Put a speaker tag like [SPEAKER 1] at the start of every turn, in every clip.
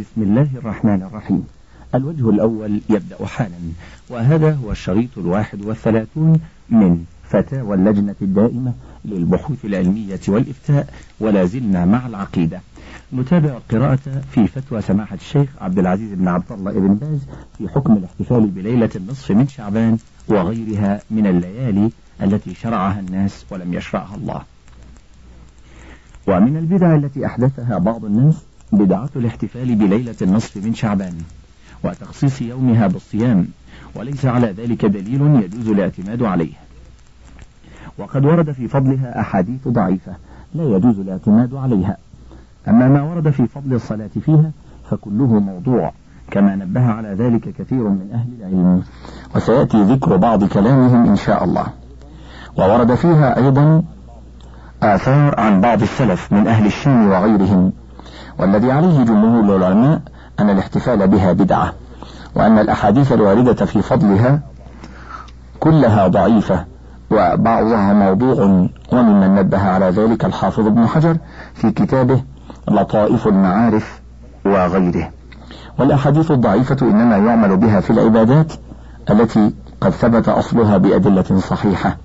[SPEAKER 1] بسم الله الرحمن الرحيم. الوجه الأول يبدأ حالا وهذا هو الشريط الواحد والثلاثون من فتاوى اللجنة الدائمة للبحوث العلمية والإفتاء ولا زلنا مع العقيدة. نتابع القراءة في فتوى سماحة الشيخ عبد العزيز بن عبد الله بن باز في حكم الاحتفال بليلة النصف من شعبان وغيرها من الليالي التي شرعها الناس ولم يشرعها الله. ومن البدع التي أحدثها بعض الناس بدعة الاحتفال بليلة النصف من شعبان وتخصيص يومها بالصيام وليس على ذلك دليل يجوز الاعتماد عليه. وقد ورد في فضلها أحاديث ضعيفة لا يجوز الاعتماد عليها. أما ما ورد في فضل الصلاة فيها فكله موضوع كما نبه على ذلك كثير من أهل العلم. وسيأتي ذكر بعض كلامهم إن شاء الله. وورد فيها أيضا آثار عن بعض السلف من أهل الشام وغيرهم. والذي عليه جمهور العلماء أن الاحتفال بها بدعة وأن الأحاديث الواردة في فضلها كلها ضعيفة وبعضها موضوع وممن نبه على ذلك الحافظ ابن حجر في كتابه لطائف المعارف وغيره. والأحاديث الضعيفة إنما يعمل بها في العبادات التي قد ثبت أصلها بأدلة صحيحة.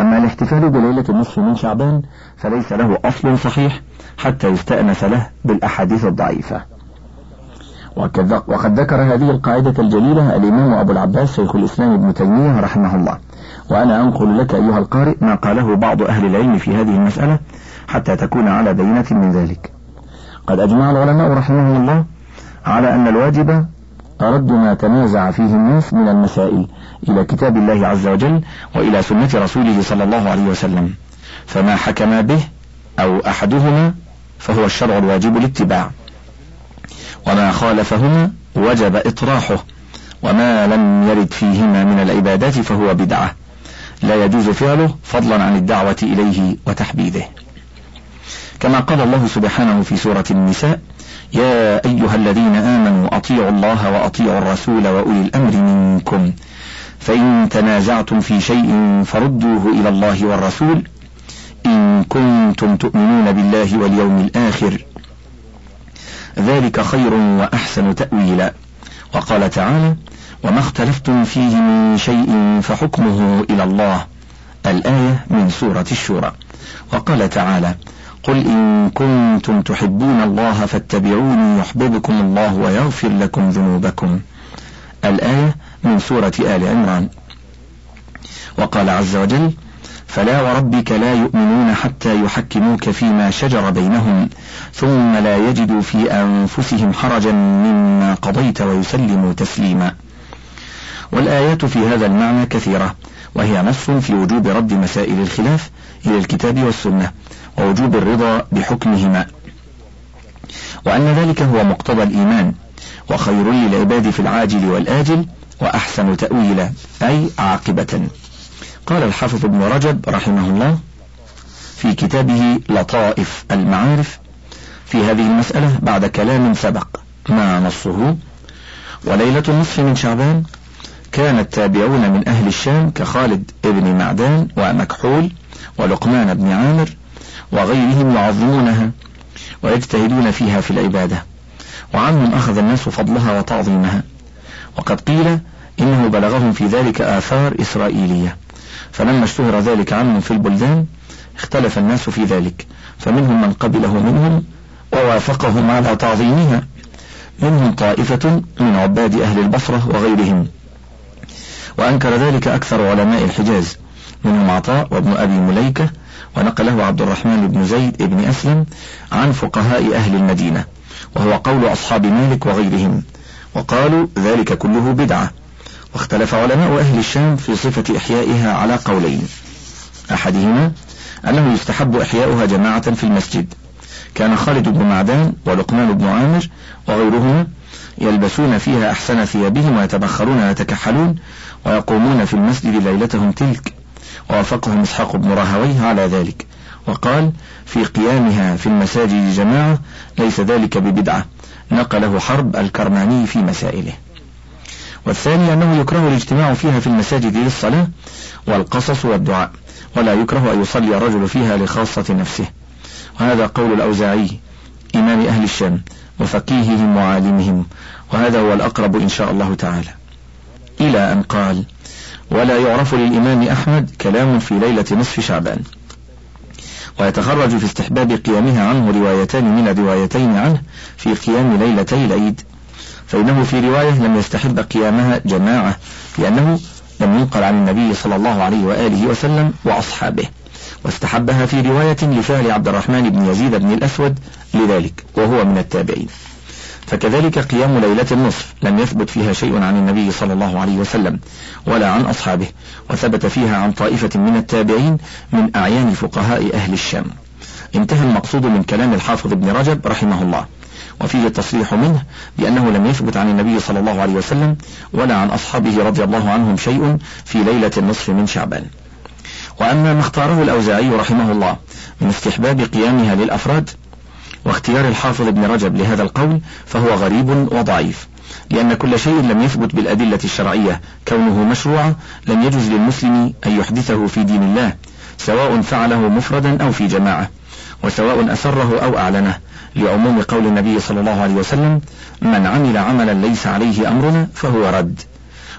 [SPEAKER 1] أما الاحتفال بليلة النصف من شعبان فليس له أصل صحيح حتى يستأنس له بالأحاديث الضعيفة. وقد ذكر هذه القاعدة الجليلة الإمام أبو العباس شيخ الإسلام ابن تيمية رحمه الله. وأنا أنقل لك أيها القارئ ما قاله بعض أهل العلم في هذه المسألة حتى تكون على بينة من ذلك. قد أجمع العلماء رحمهم الله على أن الواجب رد ما تنازع فيه الناس من المسائل إلى كتاب الله عز وجل وإلى سنة رسوله صلى الله عليه وسلم. فما حكم به أو أحدهما فهو الشرع الواجب الاتباع وما خالفهما وجب إطراحه. وما لم يرد فيهما من العبادات فهو بدعة. لا يجوز فعله فضلا عن الدعوة إليه وتحبيذه. كما قال الله سبحانه في سورة النساء يا أيها الذين آمنوا أطيعوا الله وأطيعوا الرسول وأولي الأمر منكم. فإن تنازعتم في شيء فردوه إلى الله والرسول. إن كنتم تؤمنون بالله واليوم الآخر. ذلك خير وأحسن تأويلا. وقال تعالى وما اختلفتم فيه من شيء فحكمه إلى الله. الآية من سورة الشورى. وقال تعالى قل إن كنتم تحبون الله فاتبعوني يحببكم الله ويغفر لكم ذنوبكم. الآية من سورة آل عمران. وقال عز وجل فلا وربك لا يؤمنون حتى يحكموك فيما شجر بينهم ثم لا يجدوا في أنفسهم حرجا مما قضيت ويسلموا تسليما. والآيات في هذا المعنى كثيرة وهي نص في وجوب رد مسائل الخلاف إلى الكتاب والسنة ووجوب الرضا بحكمهما وأن ذلك هو مقتضى الإيمان وخير للعباد في العاجل والآجل وأحسن تأويلا أي عاقبة. قال الحافظ ابن رجب رحمه الله في كتابه لطائف المعارف في هذه المسألة بعد كلام سبق ما نصه وليلة النصف من شعبان كان التابعون من أهل الشام كخالد ابن معدان ومكحول ولقمان بن عامر وغيرهم يعظمونها ويجتهدون فيها في العبادة. وعنهم أخذ الناس فضلها وتعظيمها. وقد قيل إنه بلغهم في ذلك آثار إسرائيلية. فلما اشتهر ذلك عنهم في البلدان اختلف الناس في ذلك. فمنهم من قبله منهم ووافقهم على تعظيمها. منهم طائفة من عباد أهل البصرة وغيرهم. وأنكر ذلك أكثر علماء الحجاز. منهم عطاء وابن أبي مليكة ونقله عبد الرحمن بن زيد بن أسلم عن فقهاء أهل المدينة وهو قول أصحاب مالك وغيرهم وقالوا ذلك كله بدعة. واختلف علماء أهل الشام في صفة إحيائها على قولين. أحدهما أنه يستحب إحياؤها جماعة في المسجد. كان خالد بن معدان ولقمان بن عامر وغيرهما يلبسون فيها أحسن ثيابهم ويتبخرون ويتكحلون ويقومون في المسجد ليلتهم تلك. ووافقهم إسحاق بن راهويه على ذلك. وقال في قيامها في المساجد جماعة ليس ذلك ببدعة. نقله حرب الكرماني في مسائله. والثاني أنه يكره الاجتماع فيها في المساجد للصلاة والقصص والدعاء ولا يكره أن يصلي الرجل فيها لخاصة نفسه. وهذا قول الأوزاعي إمام أهل الشام وفقيههم وعالمهم. وهذا هو الأقرب إن شاء الله تعالى. إلى أن قال ولا يعرف للإمام أحمد كلام في ليلة نصف شعبان. ويتخرج في استحباب قيامها عنه روايتان من الروايتين عنه في قيام ليلتي العيد. فإنه في رواية لم يستحب قيامها جماعة لأنه لم ينقل عن النبي صلى الله عليه وآله وسلم وأصحابه. واستحبها في رواية لفعل عبد الرحمن بن يزيد بن الأسود لذلك وهو من التابعين. فكذلك قيام ليلة النصف لم يثبت فيها شيء عن النبي صلى الله عليه وسلم ولا عن أصحابه وثبت فيها عن طائفة من التابعين من أعيان فقهاء أهل الشام. انتهى المقصود من كلام الحافظ ابن رجب رحمه الله وفيه التصريح منه بأنه لم يثبت عن النبي صلى الله عليه وسلم ولا عن أصحابه رضي الله عنهم شيء في ليلة النصف من شعبان. وأما ما اختاره الأوزاعي رحمه الله من استحباب قيامها للأفراد واختيار الحافظ ابن رجب لهذا القول فهو غريب وضعيف لأن كل شيء لم يثبت بالأدلة الشرعية كونه مشروعا لم يجوز للمسلم أن يحدثه في دين الله سواء فعله مفردا أو في جماعة وسواء أسره أو أعلنه لعموم قول النبي صلى الله عليه وسلم من عمل عملا ليس عليه أمرنا فهو رد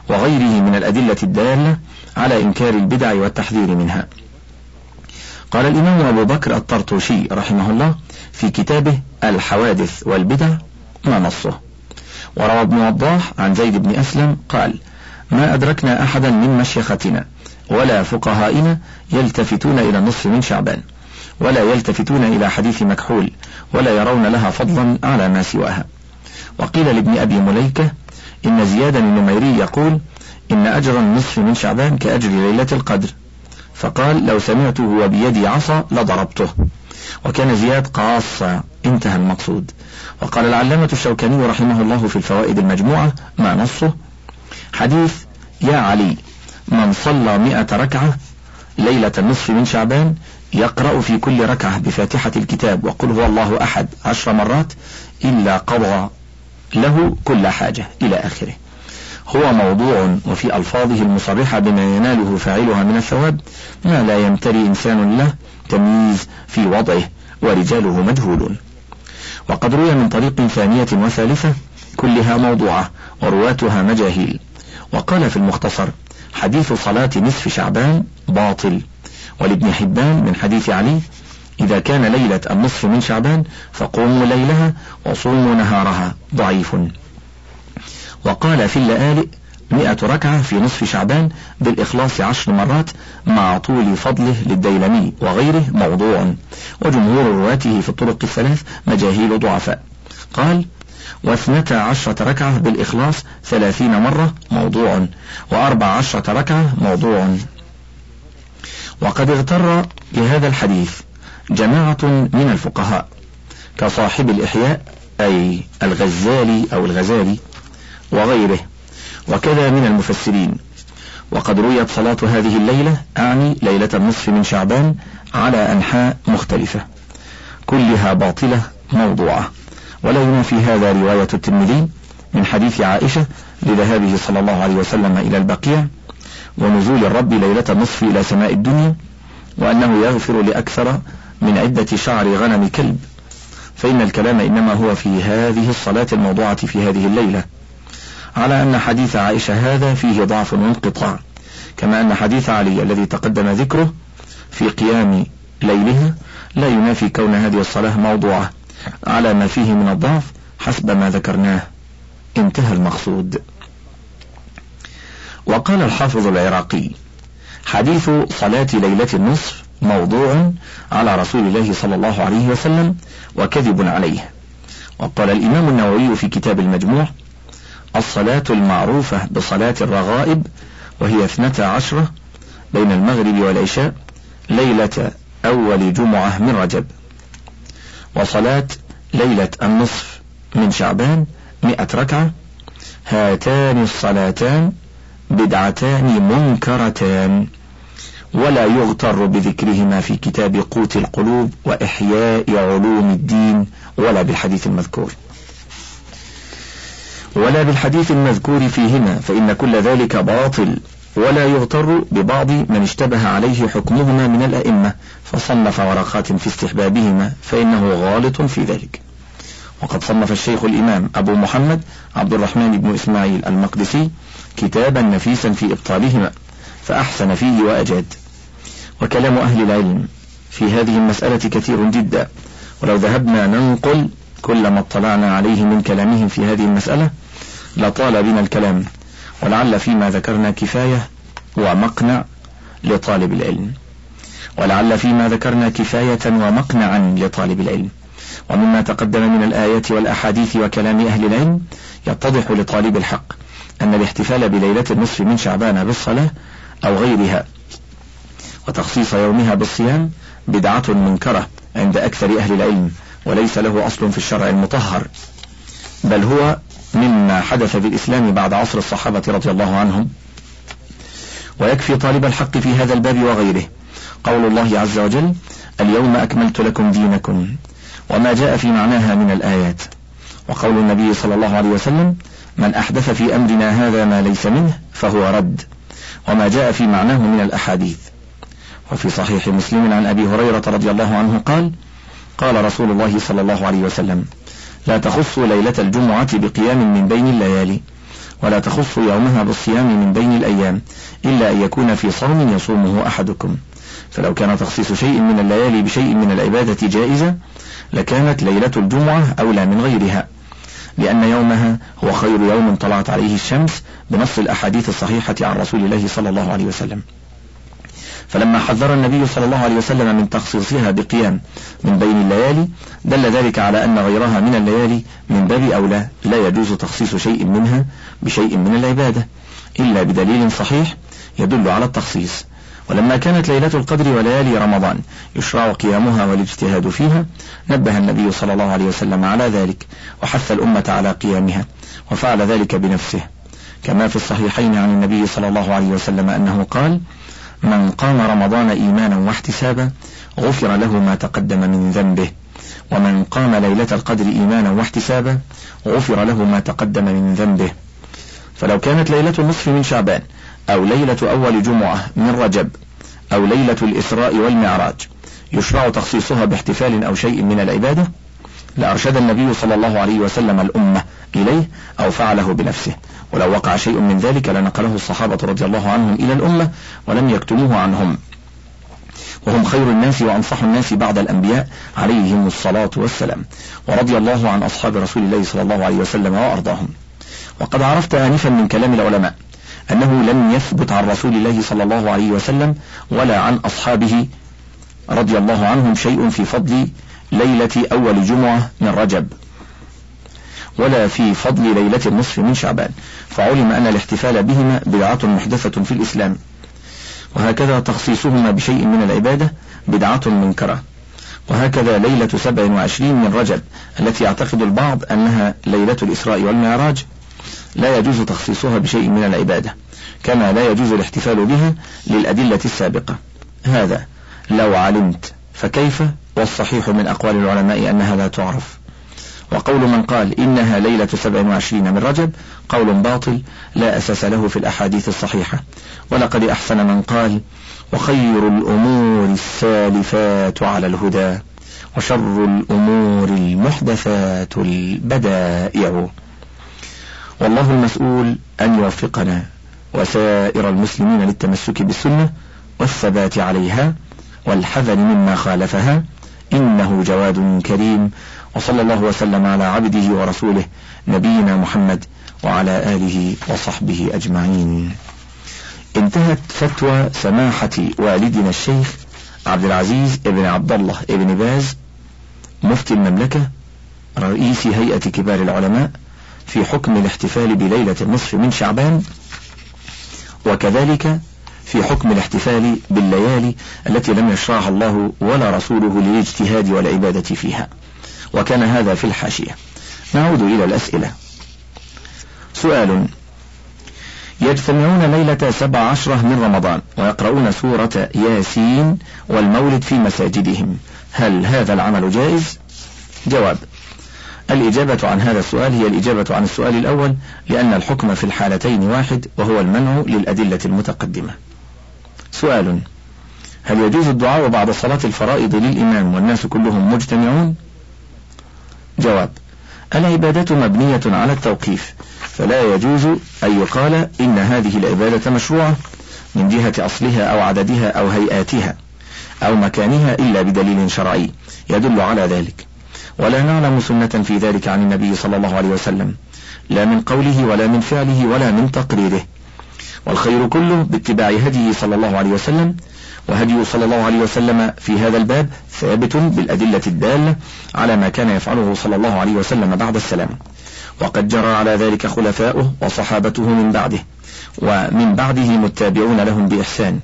[SPEAKER 1] وغيره من الأدلة الدالة على إنكار البدع والتحذير منها. قال الإمام أبو بكر الطرطوشي رحمه الله في كتابه الحوادث والبدع ما نصه. وروى ابن وضاح عن زيد بن أسلم قال ما أدركنا أحدا من مشيختنا ولا فقهائنا يلتفتون إلى النصف من شعبان ولا يلتفتون إلى حديث مكحول ولا يرون لها فضلا على ما سواها. وقيل لابن أبي مليكة إن زياد النميري يقول إن أجر النصف من شعبان كأجر ليلة القدر. فقال لو سمعته وبيدي عصا لضربته. وكان زياد قاصا انتهى المقصود. وقال العلامة الشوكاني رحمه الله في الفوائد المجموعة ما نصه؟ حديث يا علي من صلى مئة ركعة ليلة النصف من شعبان يقرأ في كل ركعة بفاتحة الكتاب وقل هو الله أحد عشر مرات إلا قضى له كل حاجة إلى آخره. هو موضوع وفي ألفاظه المصرحة بما يناله فاعلها من الثواب ما لا يمتري إنسان له تمييز في وضعه ورجاله مجهولون. وقد روي من طريق ثانية وثالثة كلها موضوعة ورواتها مجاهيل. وقال في المختصر حديث صلاة نصف شعبان باطل. ولابن حبان من حديث علي إذا كان ليلة النصف من شعبان فقوموا ليلها وصوموا نهارها. ضعيف. وقال في اللآلئ مئة ركعة في نصف شعبان بالإخلاص عشر مرات مع طول فضله للديلمي وغيره موضوع. وجمهور رواته في الطرق الثلاث مجاهيل ضعفاء. قال واثنتا عشرة ركعة بالإخلاص ثلاثين مرة موضوع. وأربع عشرة ركعة موضوع. وقد اغتر بهذا الحديث جماعة من الفقهاء كصاحب الإحياء أي الغزالي أو الغزالي وغيره. وكذا من المفسرين. وقد رويت صلاة هذه الليلة أعني ليلة النصف من شعبان على أنحاء مختلفة. كلها باطلة موضوعة. ولا ينافي هذا رواية الترمذي من حديث عائشة لذهابه صلى الله عليه وسلم إلى البقيع ونزول الرب ليلة النصف إلى سماء الدنيا وأنه يغفر لأكثر من عدة شعر غنم كلب. فإن الكلام إنما هو في هذه الصلاة الموضوعة في هذه الليلة. على أن حديث عائشة هذا فيه ضعف وانقطاع. كما أن حديث علي الذي تقدم ذكره في قيام ليلها لا ينافي كون هذه الصلاة موضوعة على ما فيه من الضعف حسب ما ذكرناه. انتهى المقصود. وقال الحافظ العراقي حديث صلاة ليلة النصف موضوع على رسول الله صلى الله عليه وسلم وكذب عليه. وقال الإمام النووي في كتاب المجموع الصلاة المعروفة بصلاة الرغائب وهي اثنتا عشرة بين المغرب والعشاء ليلة أول جمعة من رجب. وصلاة ليلة النصف من شعبان مئة ركعة. هاتان الصلاتان بدعتان منكرتان. ولا يغتر بذكرهما في كتاب قوت القلوب وإحياء علوم الدين ولا بالحديث المذكور. ولا بالحديث المذكور فيهما فإن كل ذلك باطل. ولا يغتر ببعض من اشتبه عليه حكمهما من الأئمة فصنف ورقات في استحبابهما فإنه غالط في ذلك. وقد صنف الشيخ الإمام أبو محمد عبد الرحمن بن إسماعيل المقدسي كتابا نفيسا في إبطالهما فأحسن فيه وأجاد. وكلام أهل العلم في هذه المسألة كثير جدا. ولو ذهبنا ننقل كل ما اطلعنا عليه من كلامهم في هذه المسألة لطال بنا الكلام ولعل فيما ذكرنا كفاية ومقنع لطالب العلم. ولعل فيما ذكرنا كفاية ومقنعا لطالب العلم. ومما تقدم من الآيات والأحاديث وكلام أهل العلم يتضح لطالب الحق أن الاحتفال بليلة النصف من شعبان بالصلاة أو غيرها وتخصيص يومها بالصيام بدعة منكرة عند أكثر أهل العلم وليس له أصل في الشرع المطهر بل هو مما حدث في الإسلام بعد عصر الصحابة رضي الله عنهم. ويكفي طالب الحق في هذا الباب وغيره. قول الله عز وجل اليوم أكملت لكم دينكم وما جاء في معناها من الآيات وقول النبي صلى الله عليه وسلم من أحدث في أمرنا هذا ما ليس منه فهو رد وما جاء في معناه من الأحاديث وفي صحيح مسلم عن أبي هريرة رضي الله عنه قال قال رسول الله صلى الله عليه وسلم لا تخصوا ليلة الجمعة بقيام من بين الليالي ولا تخصوا يومها بالصيام من بين الأيام إلا أن يكون في صوم يصومه أحدكم. فلو كان تخصيص شيء من الليالي بشيء من العبادة جائزة لكانت ليلة الجمعة أولى من غيرها لأن يومها هو خير يوم طلعت عليه الشمس بنص الأحاديث الصحيحة عن رسول الله صلى الله عليه وسلم. فلما حذر النبي صلى الله عليه وسلم من تخصيصها بقيام من بين الليالي دل ذلك على أن غيرها من الليالي من باب أولى لا يجوز تخصيص شيء منها بشيء من العبادة إلا بدليل صحيح يدل على التخصيص. ولما كانت ليلة القدر وليالي رمضان يشرع قيامها والاجتهاد فيها نبه النبي صلى الله عليه وسلم على ذلك وحث الأمة على قيامها وفعل ذلك بنفسه. كما في الصحيحين عن النبي صلى الله عليه وسلم أنه قال من قام رمضان إيمانا واحتسابا غفر له ما تقدم من ذنبه. ومن قام ليلة القدر إيمانا واحتسابا غفر له ما تقدم من ذنبه. فلو كانت ليلة النصف من شعبان أو ليلة أول جمعة من رجب أو ليلة الإسراء والمعراج يشرع تخصيصها باحتفال أو شيء من العبادة؟ لأرشد النبي صلى الله عليه وسلم الأمة إليه أو فعله بنفسه. ولو وقع شيء من ذلك لنقله الصحابة رضي الله عنهم إلى الأمة ولم يكتموه عنهم. وهم خير الناس وأنصح الناس بعد الأنبياء عليهم الصلاة والسلام. ورضي الله عن أصحاب رسول الله صلى الله عليه وسلم وأرضاهم. وقد عرفت آنفا من كلام العلماء أنه لم يثبت عن رسول الله صلى الله عليه وسلم ولا عن أصحابه رضي الله عنهم شيء في فضل ليلة أول جمعة من رجب. ولا في فضل ليلة النصف من شعبان. فعلم أن الاحتفال بهما بدعة محدثة في الإسلام. وهكذا تخصيصهما بشيء من العبادة بدعة منكرة. وهكذا ليلة سبع وعشرين من رجب التي يعتقد البعض أنها ليلة الإسراء والمعراج لا يجوز تخصيصها بشيء من العبادة كما لا يجوز الاحتفال بها للأدلة السابقة. هذا لو علمت فكيف والصحيح من أقوال العلماء أنها لا تعرف. وقول من قال إنها ليلة سبع وعشرين من رجب قول باطل لا أساس له في الأحاديث الصحيحة. ولقد أحسن من قال وخير الأمور السالفات على الهدى وشر الأمور المحدثات البدائع. والله المسؤول أن يوفقنا وسائر المسلمين للتمسك بالسنة والثبات عليها والحذر مما خالفها. إنه جواد كريم وصلى الله وسلم على عبده ورسوله نبينا محمد وعلى آله وصحبه أجمعين. انتهت فتوى سماحة والدنا الشيخ عبد العزيز ابن عبد الله ابن باز مفتي المملكة رئيس هيئة كبار العلماء في حكم الاحتفال بليلة النصف من شعبان وكذلك في حكم الاحتفال بالليالي التي لم يشرعها الله ولا رسوله للاجتهاد والعبادة فيها. وكان هذا في الحاشية. نعود إلى الأسئلة. سؤال. يجتمعون ليلة سبع عشرة من رمضان ويقرؤون سورة ياسين والمولد في مساجدهم. هل هذا العمل جائز؟ جواب. الإجابة عن هذا السؤال هي الإجابة عن السؤال الأول لأن الحكم في الحالتين واحد وهو المنع للأدلة المتقدمة. سؤال. هل يجوز الدعاء بعد صلاة الفرائض للإمام والناس كلهم مجتمعون؟ جواب. العبادة مبنية على التوقيف فلا يجوز أن يقال إن هذه العبادة مشروعة من جهة أصلها أو عددها أو هيئاتها أو مكانها إلا بدليل شرعي يدل على ذلك. ولا نعلم سنة في ذلك عن النبي صلى الله عليه وسلم لا من قوله ولا من فعله ولا من تقريره. والخير كله باتباع هديه صلى الله عليه وسلم. وهديه صلى الله عليه وسلم في هذا الباب ثابت بالأدلة الدالة على ما كان يفعله صلى الله عليه وسلم بعد السلام. وقد جرى على ذلك خلفاؤه وصحابته من بعده ومن بعده متابعون لهم بإحسان.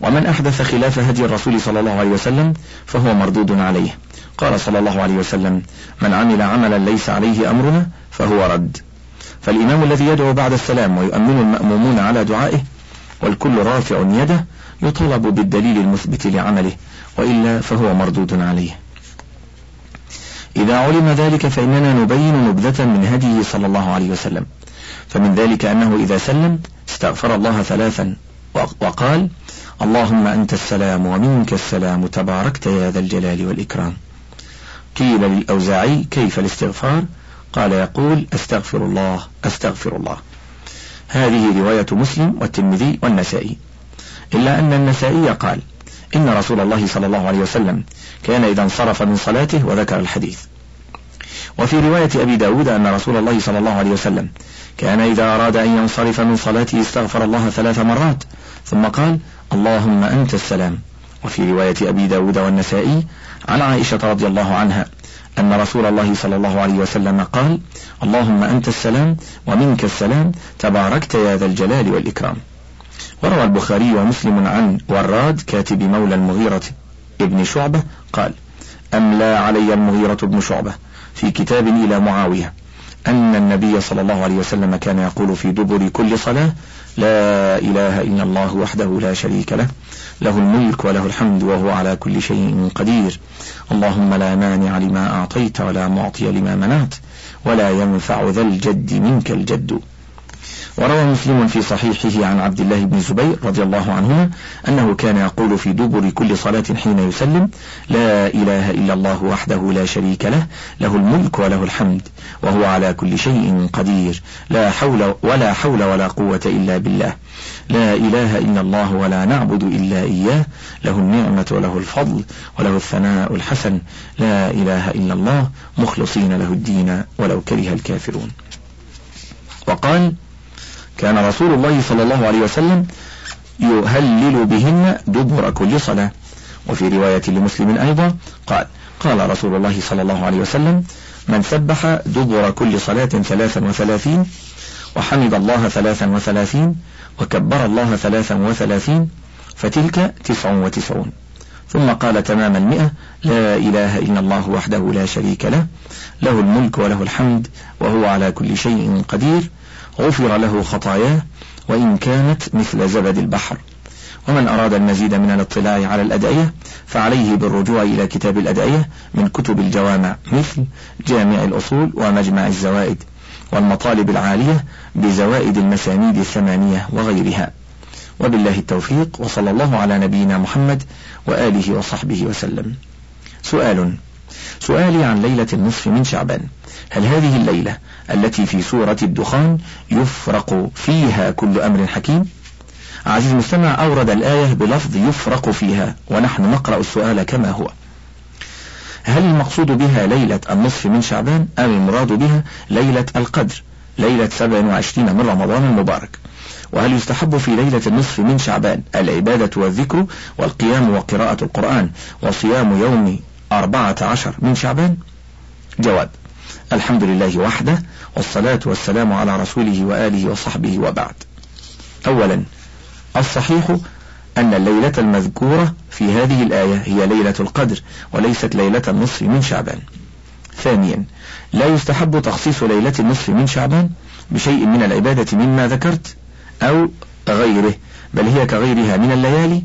[SPEAKER 1] ومن أحدث خلاف هدي الرسول صلى الله عليه وسلم فهو مردود عليه. قال صلى الله عليه وسلم من عمل عملا ليس عليه أمرنا فهو رد. فالإمام الذي يدعو بعد السلام ويؤمن المأمومون على دعائه والكل رافع يده يطالب بالدليل المثبت لعمله وإلا فهو مردود عليه. إذا علم ذلك فإننا نبين نبذة من هديه صلى الله عليه وسلم. فمن ذلك أنه إذا سلم استغفر الله ثلاثا وقال اللهم أنت السلام ومنك السلام تباركت يا ذا الجلال والإكرام. قيل للأوزاعي كيف الاستغفار؟ قال يقول أستغفر الله أستغفر الله. هذه رواية مسلم والترمذي والنسائي. إلا أن النسائي قال إن رسول الله صلى الله عليه وسلم كان إذا انصرف من صلاته وذكر الحديث. وفي رواية أبي داود أن رسول الله صلى الله عليه وسلم كان إذا أراد أن ينصرف من صلاته استغفر الله ثلاث مرات ثم قال اللهم أنت السلام. وفي رواية أبي داود والنسائي عن عائشة رضي الله عنها أن رسول الله صلى الله عليه وسلم قال اللهم أنت السلام ومنك السلام تباركت يا ذا الجلال والإكرام. وروى البخاري ومسلم عن وراد كاتب مولى المغيرة ابن شعبة قال أملى علي المغيرة بن شعبة في كتاب إلى معاوية أن النبي صلى الله عليه وسلم كان يقول في دبر كل صلاة لا إله إلا الله وحده لا شريك له له الملك وله الحمد وهو على كل شيء قدير. اللهم لا مانع لما أعطيت ولا معطي لما منعت ولا ينفع ذا الجد منك الجد. وروى مسلم في صحيحه عن عبد الله بن زبير رضي الله عنهما أنه كان يقول في دبر كل صلاة حين يسلم لا إله إلا الله وحده لا شريك له له الملك وله الحمد وهو على كل شيء قدير لا حول ولا حول ولا قوة إلا بالله لا إله إلا الله ولا نعبد إلا إياه له النعمة وله الفضل وله الثناء الحسن لا إله إلا الله مخلصين له الدين ولو كره الكافرون. وقال كان رسول الله صلى الله عليه وسلم يهلل بهن دبر كل صلاة. وفي رواية لمسلم أيضا قال قال رسول الله صلى الله عليه وسلم من سبح دبر كل صلاة ثلاثا وثلاثين وحمد الله ثلاثا وثلاثين وكبر الله ثلاثا وثلاثين فتلك تسع وتسعون. ثم قال تمام المئة لا إله إلا الله وحده لا شريك له له الملك وله الحمد وهو على كل شيء قدير. غفر له خطاياه وإن كانت مثل زبد البحر. ومن أراد المزيد من الاطلاع على الأدعية فعليه بالرجوع إلى كتاب الأدعية من كتب الجوامع مثل جامع الأصول ومجمع الزوائد والمطالب العالية بزوائد المسانيد الثمانية وغيرها. وبالله التوفيق وصلى الله على نبينا محمد وآله وصحبه وسلم. سؤال سؤالي عن ليلة النصف من شعبان. هل هذه الليلة التي في سورة الدخان يفرق فيها كل أمر حكيم؟ عزيز المستمع أورد الآية بلفظ يفرق فيها ونحن نقرأ السؤال كما هو. هل المقصود بها ليلة النصف من شعبان أم المراد بها ليلة القدر ليلة 27 من رمضان المبارك؟ وهل يستحب في ليلة النصف من شعبان العبادة والذكر والقيام وقراءة القرآن وصيام يوم أربعة عشر من شعبان. جواب الحمد لله وحده والصلاة والسلام على رسوله وآله وصحبه وبعد. أولا الصحيح أن الليلة المذكورة في هذه الآية هي ليلة القدر وليست ليلة النصف من شعبان. ثانيا لا يستحب تخصيص ليلة النصف من شعبان بشيء من العبادة مما ذكرت أو غيره بل هي كغيرها من الليالي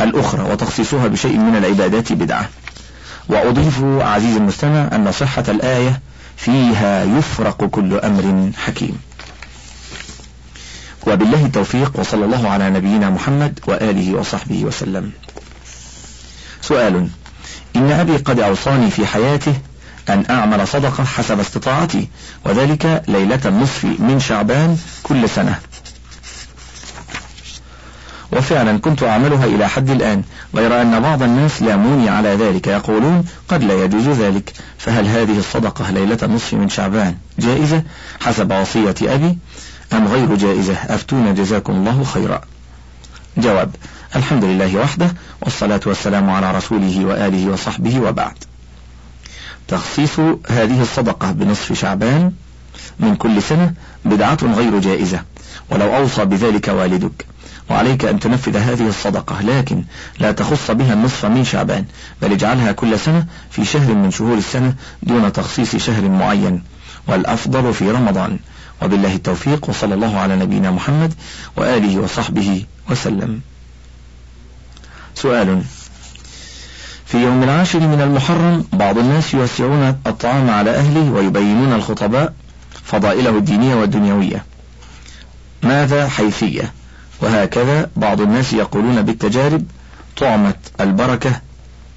[SPEAKER 1] الأخرى وتخصيصها بشيء من العبادات بدعة. وأضيف عزيزي المستمع أن صحة الآية فيها يفرق كل أمر حكيم. وبالله التوفيق وصلى الله على نبينا محمد وآله وصحبه وسلم. سؤال إن أبي قد أوصاني في حياته أن أعمل صدقة حسب استطاعتي وذلك ليلة النصف من شعبان كل سنة. وفعلا كنت أعملها إلى حد الآن غير أن بعض الناس لاموني على ذلك يقولون قد لا يجوز ذلك. فهل هذه الصدقة ليلة النصف من شعبان جائزة؟ حسب وصية أبي. أم غير جائزة؟ أفتون جزاكم الله خيرا. جواب الحمد لله وحده والصلاة والسلام على رسوله وآله وصحبه وبعد. تخصيص هذه الصدقة بنصف شعبان من كل سنة بدعة غير جائزة ولو أوصى بذلك والدك. وعليك أن تنفذ هذه الصدقة لكن لا تخص بها النصف من شعبان بل اجعلها كل سنة في شهر من شهور السنة دون تخصيص شهر معين والأفضل في رمضان. وبالله التوفيق وصلى الله على نبينا محمد وآله وصحبه وسلم. سؤال في يوم العاشر من المحرم بعض الناس يوسعون الطعام على أهله ويبينون الخطباء فضائله الدينية والدنيوية. ماذا حيثية؟ وهكذا بعض الناس يقولون بالتجارب طعمت البركة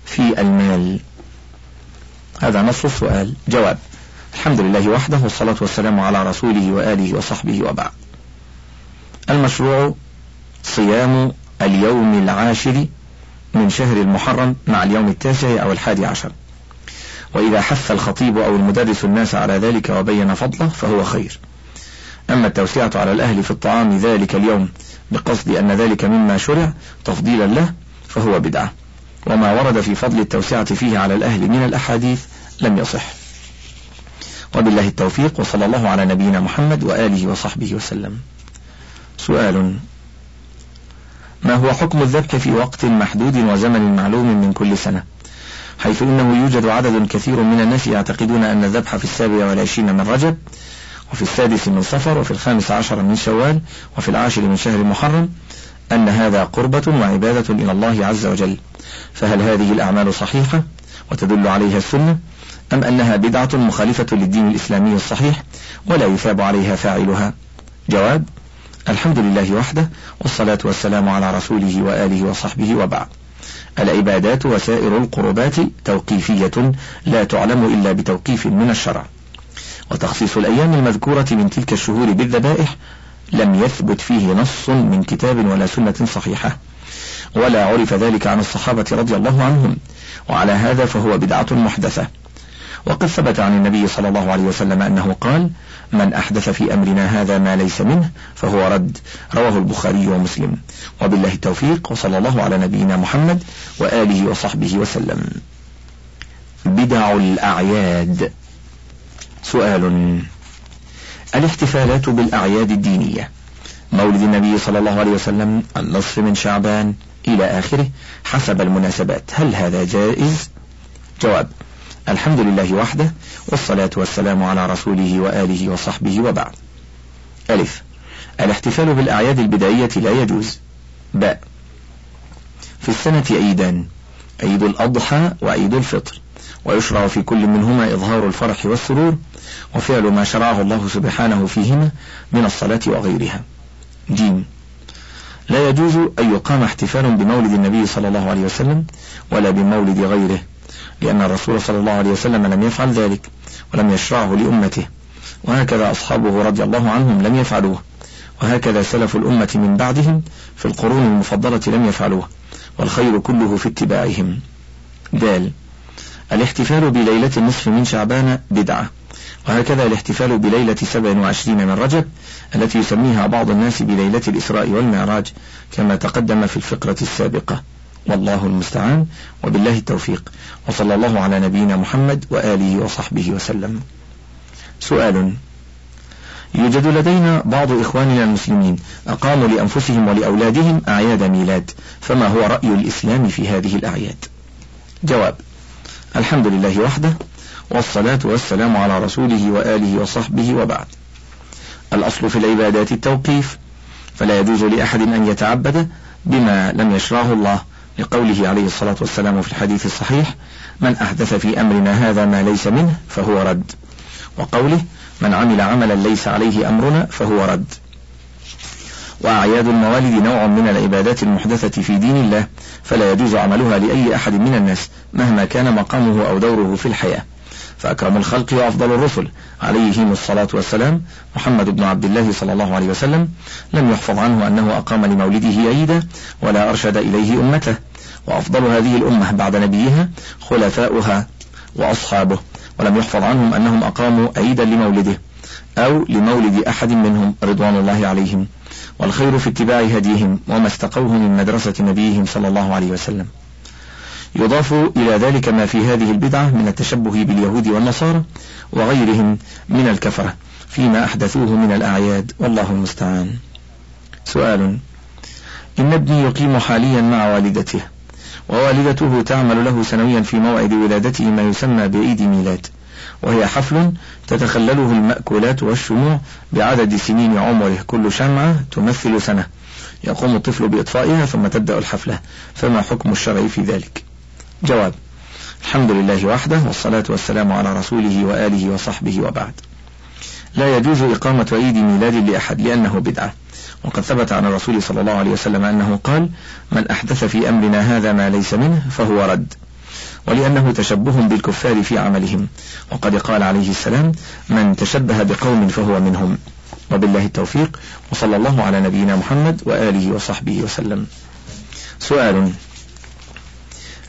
[SPEAKER 1] في المال. هذا نص السؤال. جواب الحمد لله وحده والصلاة والسلام على رسوله وآله وصحبه وبعد. المشروع صيام اليوم العاشر من شهر المحرم مع اليوم التاسع أو الحادي عشر. وإذا حث الخطيب أو المدرس الناس على ذلك وبين فضله فهو خير. أما التوسعة على الأهل في الطعام ذلك اليوم بقصد أن ذلك مما شرع تفضيلا له فهو بدعة. وما ورد في فضل التوسعة فيه على الأهل من الأحاديث لم يصح. وبالله التوفيق وصلى الله على نبينا محمد وآله وصحبه وسلم. سؤال ما هو حكم الذبح في وقت محدود وزمن معلوم من كل سنة؟ حيث إنه يوجد عدد كثير من الناس يعتقدون أن الذبح في السابع والعشرين من رجب وفي السادس من صفر وفي الخامس عشر من شوال وفي العاشر من شهر محرم أن هذا قربة وعبادة إلى الله عز وجل. فهل هذه الأعمال صحيحة؟ وتدل عليها السنة؟ أم أنها بدعة مخالفة للدين الإسلامي الصحيح ولا يثاب عليها فاعلها؟ جواب الحمد لله وحده والصلاة والسلام على رسوله وآله وصحبه وبعد. العبادات وسائر القربات توقيفية لا تعلم إلا بتوقيف من الشرع. وتخصيص الأيام المذكورة من تلك الشهور بالذبائح لم يثبت فيه نص من كتاب ولا سنة صحيحة ولا عرف ذلك عن الصحابة رضي الله عنهم وعلى هذا فهو بدعة محدثة. وقد ثبت عن النبي صلى الله عليه وسلم أنه قال من أحدث في أمرنا هذا ما ليس منه فهو رد. رواه البخاري ومسلم. وبالله التوفيق وصلى الله على نبينا محمد وآله وصحبه وسلم. بدع الأعياد. سؤال. الاحتفالات بالأعياد الدينية. مولد النبي صلى الله عليه وسلم النصف من شعبان إلى آخره حسب المناسبات. هل هذا جائز؟ جواب الحمد لله وحده والصلاة والسلام على رسوله وآله وصحبه وبعد. ألف الاحتفال بالأعياد البدعية لا يجوز. باء في السنة عيدان عيد الأضحى وعيد الفطر. ويشرع في كل منهما إظهار الفرح والسرور وفعل ما شرعه الله سبحانه فيهما من الصلاة وغيرها. جيم لا يجوز أن يقام احتفال بمولد النبي صلى الله عليه وسلم ولا بمولد غيره لأن الرسول صلى الله عليه وسلم لم يفعل ذلك ولم يشرعه لأمته. وهكذا أصحابه رضي الله عنهم لم يفعلوه. وهكذا سلف الأمة من بعدهم في القرون المفضلة لم يفعلوه والخير كله في اتباعهم. دال. الاحتفال بليلة النصف من شعبان بدعة. وهكذا الاحتفال بليلة سبع وعشرين من رجب التي يسميها بعض الناس بليلة الإسراء والمعراج كما تقدم في الفقرة السابقة. والله المستعان وبالله التوفيق. وصلى الله على نبينا محمد وآله وصحبه وسلم. سؤال يوجد لدينا بعض إخواننا المسلمين أقاموا لأنفسهم ولأولادهم أعياد ميلاد فما هو رأي الإسلام في هذه الأعياد؟ جواب الحمد لله وحده والصلاة والسلام على رسوله وآله وصحبه وبعد. الأصل في العبادات التوقيف فلا يجوز لأحد أن يتعبد بما لم يشرعه الله. لقوله عليه الصلاة والسلام في الحديث الصحيح من أحدث في أمرنا هذا ما ليس منه فهو رد. وقوله من عمل عملا ليس عليه أمرنا فهو رد. وأعياد الموالد نوع من العبادات المحدثة في دين الله فلا يجوز عملها لأي أحد من الناس مهما كان مقامه أو دوره في الحياة. فأكرم الخلق وأفضل الرسل. عليهم الصلاة والسلام. محمد بن عبد الله صلى الله عليه وسلم. لم يحفظ عنه أنه أقام لمولده عيدا ولا أرشد إليه أمته. وأفضل هذه الأمة بعد نبيها خلفاؤها وأصحابه. ولم يحفظ عنهم أنهم أقاموا عيدا لمولده أو لمولد أحد منهم رضوان الله عليهم. والخير في اتباع هديهم وما استقوه من مدرسة نبيهم صلى الله عليه وسلم. يضاف إلى ذلك ما في هذه البدعة من التشبه باليهود والنصارى وغيرهم من الكفرة فيما أحدثوه من الأعياد والله المستعان. سؤال إن ابني يقيم حاليا مع والدته ووالدته تعمل له سنويا في موعد ولادته ما يسمى بعيد ميلاد. وهي حفل تتخلله المأكولات والشموع بعدد سنين عمره. كل شمعة تمثل سنة. يقوم الطفل بإطفائها ثم تبدأ الحفلة. فما حكم الشرع في ذلك؟ جواب الحمد لله وحده والصلاة والسلام على رسوله وآله وصحبه وبعد. لا يجوز إقامة عيد ميلاد لأحد لأنه بدعة. وقد ثبت عن الرسول صلى الله عليه وسلم أنه قال من أحدث في أمرنا هذا ما ليس منه فهو رد. ولأنه تشبه بالكفار في عملهم. وقد قال عليه السلام من تشبه بقوم فهو منهم. وبالله التوفيق وصلى الله على نبينا محمد وآله وصحبه وسلم. سؤال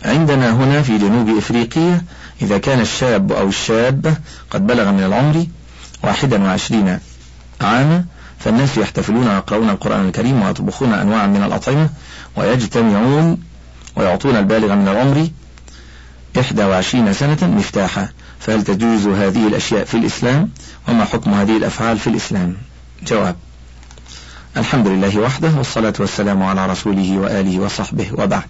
[SPEAKER 1] عندنا هنا في جنوب إفريقيا إذا كان الشاب أو الشابة قد بلغ من العمر واحدا وعشرين عاما فالناس يحتفلون ويقرؤون القرآن الكريم ويطبخون أنواعا من الأطعمة ويجتمعون ويعطون البالغ من العمر إحدى وعشرين سنة مفتاحا فهل تجوز هذه الأشياء في الإسلام؟ وما حكم هذه الأفعال في الإسلام؟ جواب الحمد لله وحده والصلاة والسلام على رسوله وآله وصحبه وبعد.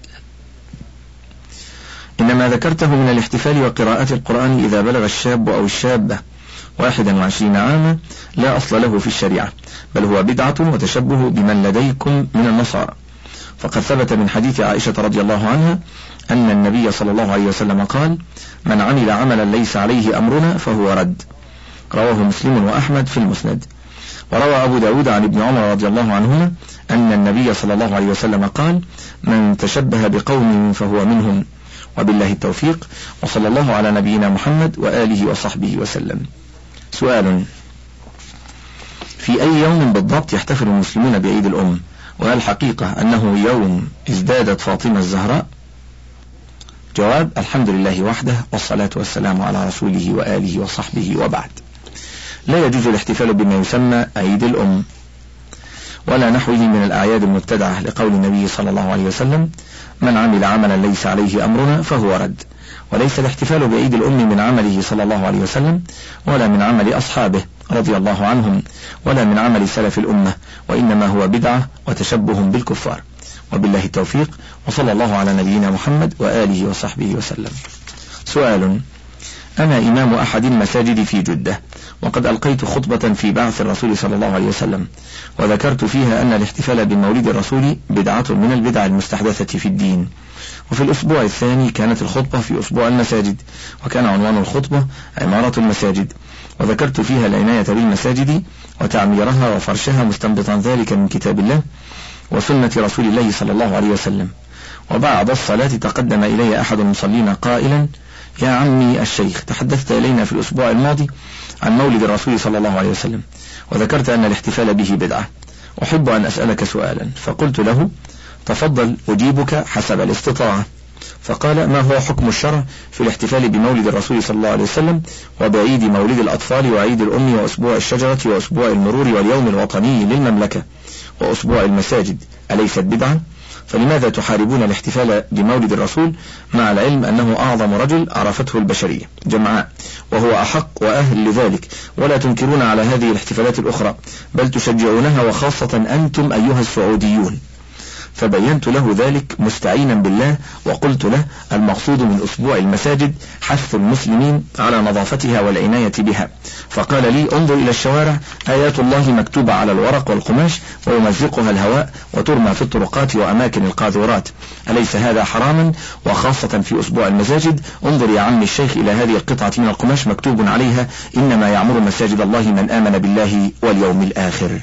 [SPEAKER 1] إنما ذكرته من الاحتفال وقراءة القرآن إذا بلغ الشاب أو الشابة واحدا وعشرين عاما لا أصل له في الشريعة بل هو بدعة وتشبه بمن لديكم من النصارى. فقد ثبت من حديث عائشة رضي الله عنها أن النبي صلى الله عليه وسلم قال من عمل عملا ليس عليه أمرنا فهو رد. رواه مسلم وأحمد في المسند. وروى أبو داود عن ابن عمر رضي الله عنهما أن النبي صلى الله عليه وسلم قال من تشبه بقوم فهو منهم. وبالله التوفيق وصلى الله على نبينا محمد وآله وصحبه وسلم. سؤال في أي يوم بالضبط يحتفل المسلمون بعيد الأم؟ وهل أنه يوم ازدادت فاطمة الزهراء؟ جواب الحمد لله وحده والصلاة والسلام على رسوله وآله وصحبه وبعد. لا يجوز الاحتفال بما يسمى عيد الأم. ولا نحوه من الأعياد المبتدعة لقول النبي صلى الله عليه وسلم من عمل عملا ليس عليه أمرنا فهو رد وليس الاحتفال بعيد الأم من عمله صلى الله عليه وسلم ولا من عمل أصحابه. رضي الله عنهم ولا من عمل سلف الأمة وإنما هو بدعة وتشبه بالكفار. وبالله التوفيق وصلى الله على نبينا محمد وآله وصحبه وسلم. سؤال أنا إمام أحد المساجد في جدة وقد ألقيت خطبة في بعث الرسول صلى الله عليه وسلم وذكرت فيها أن الاحتفال بمولد الرسول بدعة من البدع المستحدثة في الدين. وفي الأسبوع الثاني كانت الخطبة في أسبوع المساجد وكان عنوان الخطبة عمارة المساجد. وذكرت فيها العناية بالمساجد وتعميرها وفرشها مستنبطا ذلك من كتاب الله وسنة رسول الله صلى الله عليه وسلم. وبعد الصلاة تقدم إلي أحد المصلين قائلا يا عمي الشيخ تحدثت إلينا في الأسبوع الماضي عن مولد الرسول صلى الله عليه وسلم وذكرت أن الاحتفال به بدعة أحب أن أسألك سؤالا فقلت له تفضل أجيبك حسب الاستطاعة. فقال ما هو حكم الشرع في الاحتفال بمولد الرسول صلى الله عليه وسلم وبعيد مولد الأطفال وعيد الأم وأسبوع الشجرة وأسبوع المرور واليوم الوطني للمملكة وأسبوع المساجد؟ أليست بدعة؟ فلماذا تحاربون الاحتفال بمولد الرسول مع العلم أنه أعظم رجل عرفته البشرية؟ جمعاء. وهو أحق وأهل لذلك. ولا تنكرون على هذه الاحتفالات الأخرى بل تشجعونها وخاصة أنتم أيها السعوديون. فبينت له ذلك مستعينا بالله وقلت له المقصود من أسبوع المساجد حث المسلمين على نظافتها والعناية بها. فقال لي انظر إلى الشوارع آيات الله مكتوبة على الورق والقماش ويمزقها الهواء وترمى في الطرقات وأماكن القاذورات. أليس هذا حراما؟ وخاصة في أسبوع المساجد. انظر يا عمي الشيخ إلى هذه القطعة من القماش مكتوب عليها إنما يعمر مساجد الله من آمن بالله واليوم الآخر.